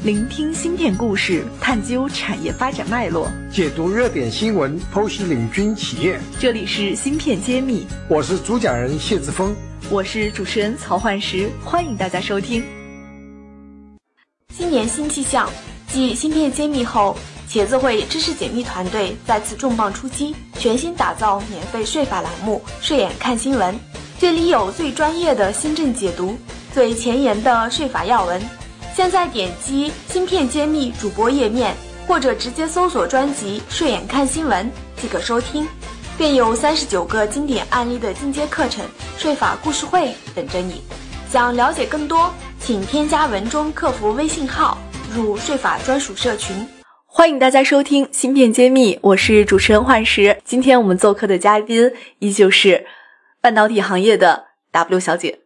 聆听芯片故事，探究产业发展脉络，解读热点新闻，剖析领军企业。这里是芯片揭秘，我是主讲人谢志峰，我是主持人曹焕石，欢迎大家收听。新年新气象，继芯片揭秘后，茄子会知识解密团队再次重磅出击，全新打造免费税法栏目“税眼看新闻”，这里有最专业的新政解读，最前沿的税法要闻。现在点击“芯片揭秘”主播页面，或者直接搜索专辑“睡眼看新闻”即可收听，便有三十九个经典案例的进阶课程税法故事会等着你。想了解更多，请添加文中客服微信号入税法专属社群。欢迎大家收听《芯片揭秘》，我是主持人幻石。今天我们做客的嘉宾依旧是半导体行业的 W 小姐。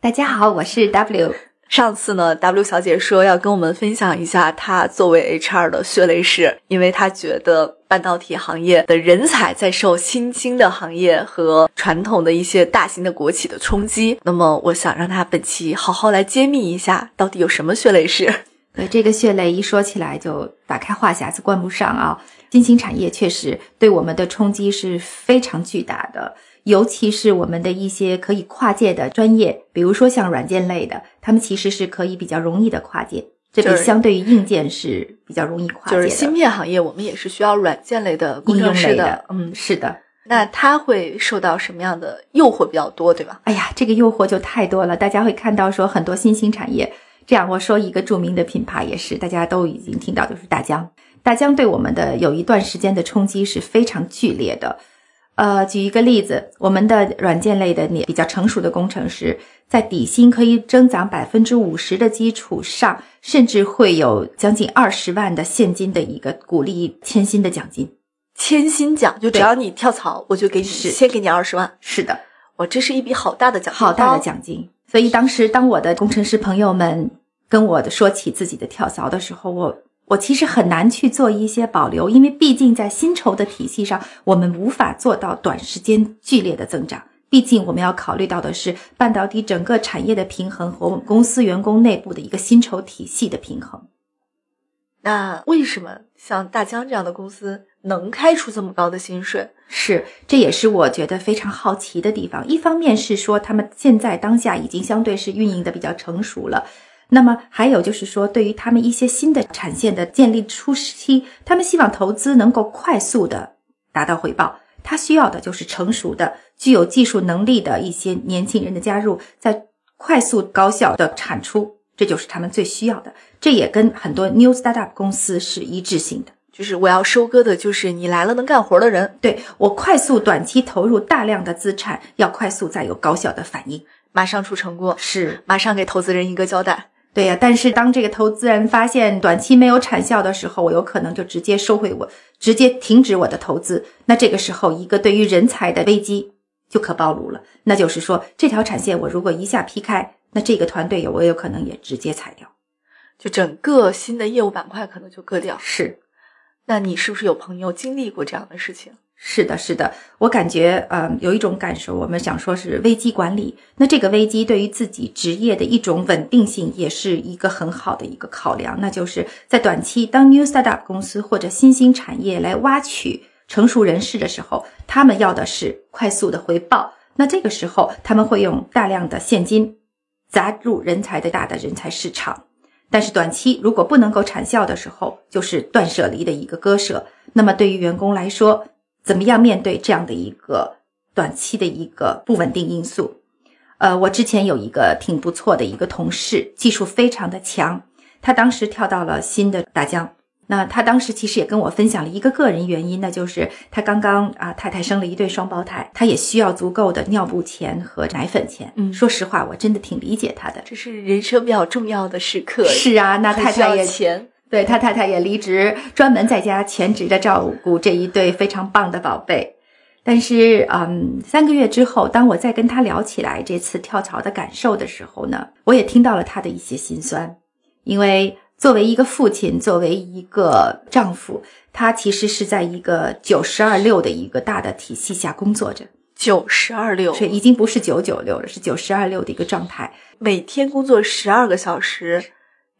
大家好，我是 W。上次呢，W 小姐说要跟我们分享一下她作为 HR 的血泪史，因为她觉得半导体行业的人才在受新兴的行业和传统的一些大型的国企的冲击。那么，我想让她本期好好来揭秘一下，到底有什么血泪史。对这个血泪一说起来就打开话匣子关不上啊！新兴产业确实对我们的冲击是非常巨大的。尤其是我们的一些可以跨界的专业，比如说像软件类的，他们其实是可以比较容易的跨界，这比相对于硬件是比较容易跨界的。就是芯片行业，我们也是需要软件类的工程类的。嗯，是的。那它会受到什么样的诱惑比较多，对吧？哎呀，这个诱惑就太多了。大家会看到说很多新兴产业，这样我说一个著名的品牌也是，大家都已经听到，就是大疆。大疆对我们的有一段时间的冲击是非常剧烈的。呃，举一个例子，我们的软件类的你比较成熟的工程师，在底薪可以增长百分之五十的基础上，甚至会有将近二十万的现金的一个鼓励签薪的奖金。签薪奖就只要你跳槽，我就给你先给你二十万。是的，我这是一笔好大的奖，好大的奖金。所以当时当我的工程师朋友们跟我说起自己的跳槽的时候，我。我其实很难去做一些保留，因为毕竟在薪酬的体系上，我们无法做到短时间剧烈的增长。毕竟我们要考虑到的是半导体整个产业的平衡和我们公司员工内部的一个薪酬体系的平衡。那为什么像大疆这样的公司能开出这么高的薪水？是，这也是我觉得非常好奇的地方。一方面是说他们现在当下已经相对是运营的比较成熟了。那么还有就是说，对于他们一些新的产线的建立初期，他们希望投资能够快速的达到回报，他需要的就是成熟的、具有技术能力的一些年轻人的加入，在快速高效的产出，这就是他们最需要的。这也跟很多 new startup 公司是一致性的，就是我要收割的就是你来了能干活的人，对我快速短期投入大量的资产，要快速再有高效的反应，马上出成果，是马上给投资人一个交代。对呀，但是当这个投资人发现短期没有产效的时候，我有可能就直接收回我，直接停止我的投资。那这个时候，一个对于人才的危机就可暴露了。那就是说，这条产线我如果一下劈开，那这个团队我有可能也直接裁掉，就整个新的业务板块可能就割掉。是，那你是不是有朋友经历过这样的事情？是的，是的，我感觉，呃，有一种感受，我们想说是危机管理。那这个危机对于自己职业的一种稳定性，也是一个很好的一个考量。那就是在短期，当 new startup 公司或者新兴产业来挖取成熟人士的时候，他们要的是快速的回报。那这个时候，他们会用大量的现金砸入人才的大的人才市场。但是短期如果不能够产效的时候，就是断舍离的一个割舍。那么对于员工来说，怎么样面对这样的一个短期的一个不稳定因素？呃，我之前有一个挺不错的一个同事，技术非常的强，他当时跳到了新的大疆。那他当时其实也跟我分享了一个个人原因，那就是他刚刚啊太太生了一对双胞胎，他也需要足够的尿布钱和奶粉钱。嗯，说实话，我真的挺理解他的，这是人生比较重要的时刻。是啊，那太太也钱。对他太太也离职，专门在家全职的照顾这一对非常棒的宝贝。但是，嗯，三个月之后，当我再跟他聊起来这次跳槽的感受的时候呢，我也听到了他的一些心酸。因为作为一个父亲，作为一个丈夫，他其实是在一个九十二六的一个大的体系下工作着。九十二六，是已经不是九九六了，是九十二六的一个状态，每天工作十二个小时。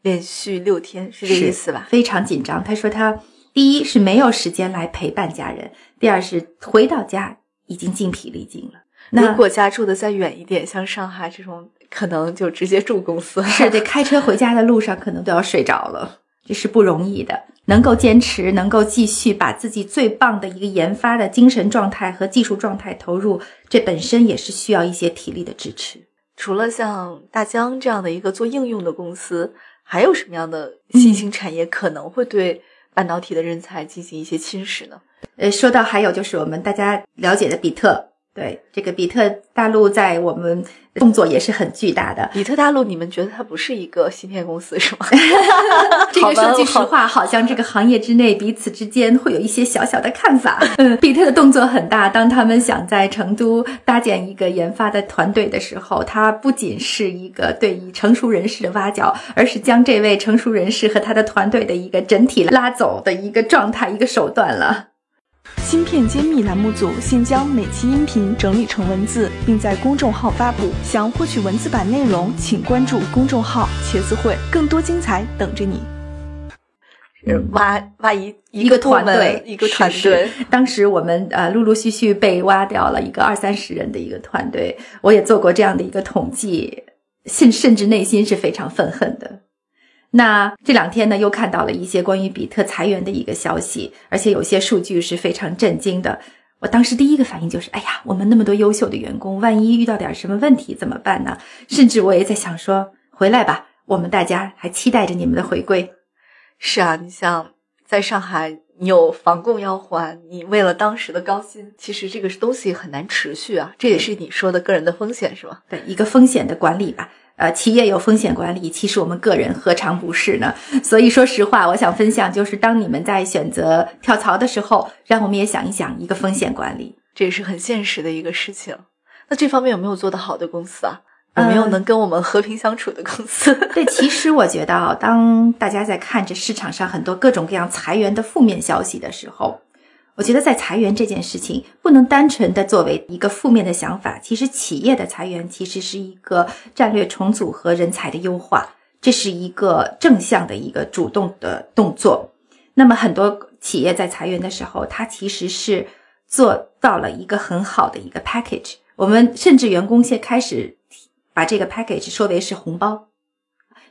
连续六天，是这意思吧？非常紧张。他说他第一是没有时间来陪伴家人，第二是回到家已经精疲力尽了。那如果家住的再远一点，像上海这种，可能就直接住公司。是得开车回家的路上，可能都要睡着了。这是不容易的，能够坚持，能够继续把自己最棒的一个研发的精神状态和技术状态投入，这本身也是需要一些体力的支持。除了像大疆这样的一个做应用的公司，还有什么样的新兴产业可能会对半导体的人才进行一些侵蚀呢？呃，说到还有就是我们大家了解的比特。对这个比特大陆，在我们动作也是很巨大的。比特大陆，你们觉得它不是一个芯片公司是吗？这个说句实话，好像这个行业之内彼此之间会有一些小小的看法。嗯，比特的动作很大。当他们想在成都搭建一个研发的团队的时候，它不仅是一个对于成熟人士的挖角，而是将这位成熟人士和他的团队的一个整体拉走的一个状态、一个手段了。芯片揭秘栏目组现将每期音频整理成文字，并在公众号发布。想获取文字版内容，请关注公众号“茄子会”，更多精彩等着你。挖挖一一个团队，一个团队。当时我们呃陆陆续续被挖掉了一个二三十人的一个团队，我也做过这样的一个统计，甚甚至内心是非常愤恨的。那这两天呢，又看到了一些关于比特裁员的一个消息，而且有些数据是非常震惊的。我当时第一个反应就是：哎呀，我们那么多优秀的员工，万一遇到点什么问题怎么办呢？甚至我也在想说，回来吧，我们大家还期待着你们的回归。是啊，你像在上海，你有房供要还，你为了当时的高薪，其实这个东西很难持续啊。这也是你说的个人的风险，是吧？对，一个风险的管理吧。呃，企业有风险管理，其实我们个人何尝不是呢？所以说实话，我想分享就是，当你们在选择跳槽的时候，让我们也想一想一个风险管理，这也是很现实的一个事情。那这方面有没有做得好的公司啊？有没有能跟我们和平相处的公司？对，其实我觉得啊，当大家在看着市场上很多各种各样裁员的负面消息的时候。我觉得在裁员这件事情不能单纯的作为一个负面的想法，其实企业的裁员其实是一个战略重组和人才的优化，这是一个正向的一个主动的动作。那么很多企业在裁员的时候，它其实是做到了一个很好的一个 package。我们甚至员工先开始把这个 package 说为是红包。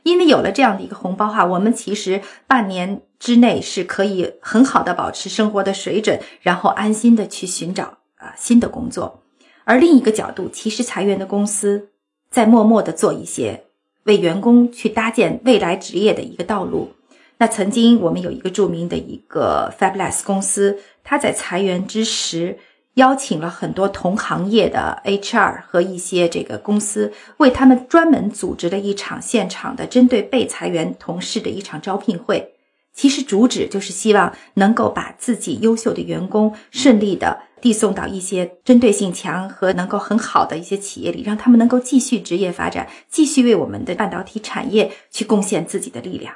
因为有了这样的一个红包哈，我们其实半年之内是可以很好的保持生活的水准，然后安心的去寻找啊新的工作。而另一个角度，其实裁员的公司在默默的做一些为员工去搭建未来职业的一个道路。那曾经我们有一个著名的一个 Fabless 公司，它在裁员之时。邀请了很多同行业的 HR 和一些这个公司，为他们专门组织了一场现场的针对被裁员同事的一场招聘会。其实主旨就是希望能够把自己优秀的员工顺利的递送到一些针对性强和能够很好的一些企业里，让他们能够继续职业发展，继续为我们的半导体产业去贡献自己的力量。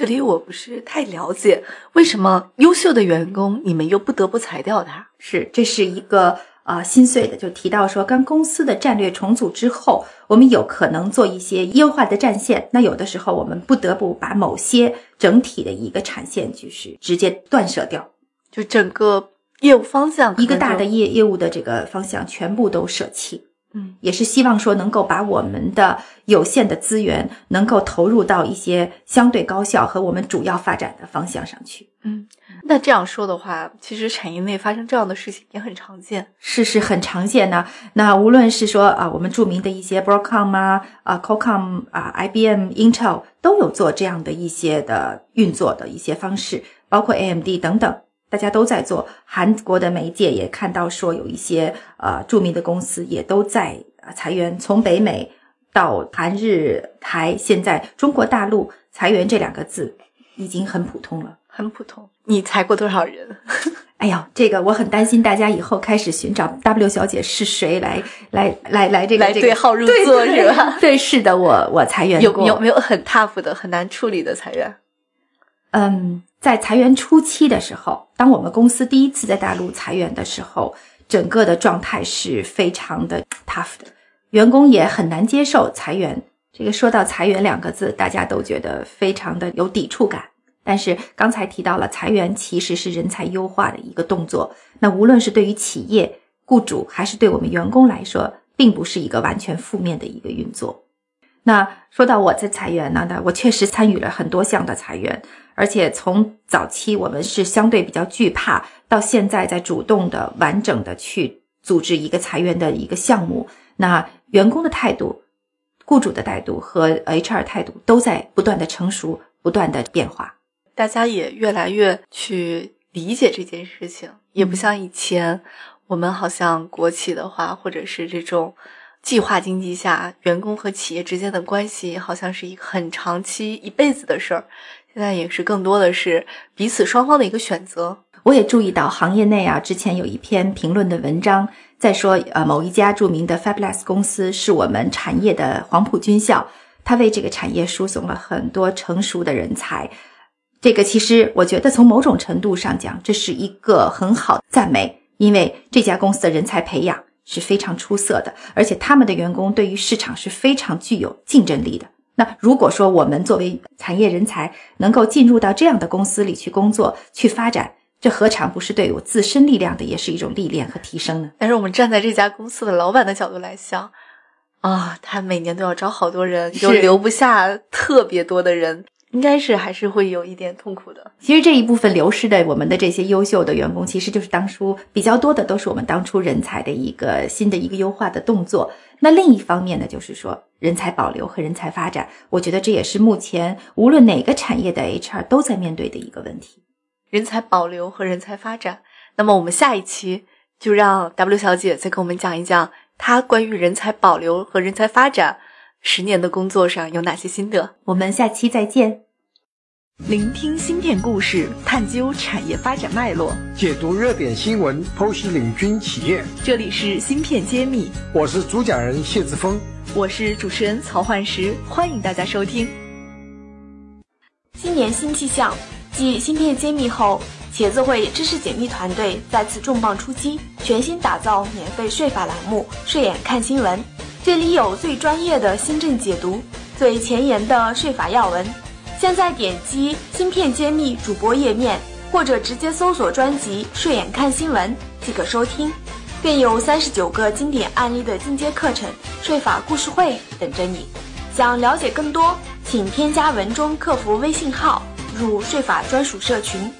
这里我不是太了解，为什么优秀的员工你们又不得不裁掉他？是，这是一个啊心碎的，就提到说，刚公司的战略重组之后，我们有可能做一些优化的战线，那有的时候我们不得不把某些整体的一个产线就是直接断舍掉，就整个业务方向一个大的业业务的这个方向全部都舍弃。嗯，也是希望说能够把我们的有限的资源能够投入到一些相对高效和我们主要发展的方向上去。嗯，那这样说的话，其实产业内发生这样的事情也很常见，是是很常见的。那无论是说啊，我们著名的一些 Broadcom 啊、啊 Qualcomm 啊、IBM、Intel 都有做这样的一些的运作的一些方式，包括 AMD 等等。大家都在做，韩国的媒介也看到说有一些呃著名的公司也都在裁员，从北美到韩日台，现在中国大陆裁员这两个字已经很普通了，很普通。你裁过多少人？哎呦，这个我很担心，大家以后开始寻找 W 小姐是谁来来来来这个来对号入座是吧？对，是的，我我裁员有有没有很 tough 的、很难处理的裁员？嗯。在裁员初期的时候，当我们公司第一次在大陆裁员的时候，整个的状态是非常的 tough 的，员工也很难接受裁员。这个说到裁员两个字，大家都觉得非常的有抵触感。但是刚才提到了，裁员其实是人才优化的一个动作。那无论是对于企业雇主，还是对我们员工来说，并不是一个完全负面的一个运作。那说到我在裁员呢，那我确实参与了很多项的裁员，而且从早期我们是相对比较惧怕，到现在在主动的、完整的去组织一个裁员的一个项目。那员工的态度、雇主的态度和 HR 态度都在不断的成熟、不断的变化。大家也越来越去理解这件事情，也不像以前，我们好像国企的话，或者是这种计划经济下，员工和企业之间的关系好像是一个很长期、一辈子的事儿。现在也是更多的是彼此双方的一个选择。我也注意到行业内啊，之前有一篇评论的文章在说，呃，某一家著名的 Fabulous 公司是我们产业的黄埔军校，它为这个产业输送了很多成熟的人才。这个其实，我觉得从某种程度上讲，这是一个很好的赞美，因为这家公司的人才培养是非常出色的，而且他们的员工对于市场是非常具有竞争力的。那如果说我们作为产业人才能够进入到这样的公司里去工作、去发展，这何尝不是对我自身力量的也是一种历练和提升呢？但是我们站在这家公司的老板的角度来想，啊，他每年都要招好多人，又留不下特别多的人。应该是还是会有一点痛苦的。其实这一部分流失的我们的这些优秀的员工，其实就是当初比较多的，都是我们当初人才的一个新的一个优化的动作。那另一方面呢，就是说人才保留和人才发展，我觉得这也是目前无论哪个产业的 HR 都在面对的一个问题。人才保留和人才发展。那么我们下一期就让 W 小姐再跟我们讲一讲她关于人才保留和人才发展。十年的工作上有哪些心得？我们下期再见。聆听芯片故事，探究产业发展脉络，解读热点新闻，剖析领军企业。这里是芯片揭秘，我是主讲人谢志峰，我是主持人曹焕石，欢迎大家收听。新年新气象，继芯片揭秘后，茄子会知识解密团队再次重磅出击，全新打造免费税法栏目“税眼看新闻”。这里有最专业的新政解读，最前沿的税法要闻。现在点击“芯片揭秘”主播页面，或者直接搜索专辑“税眼看新闻”即可收听，更有三十九个经典案例的进阶课程——税法故事会等着你。想了解更多，请添加文中客服微信号，入税法专属社群。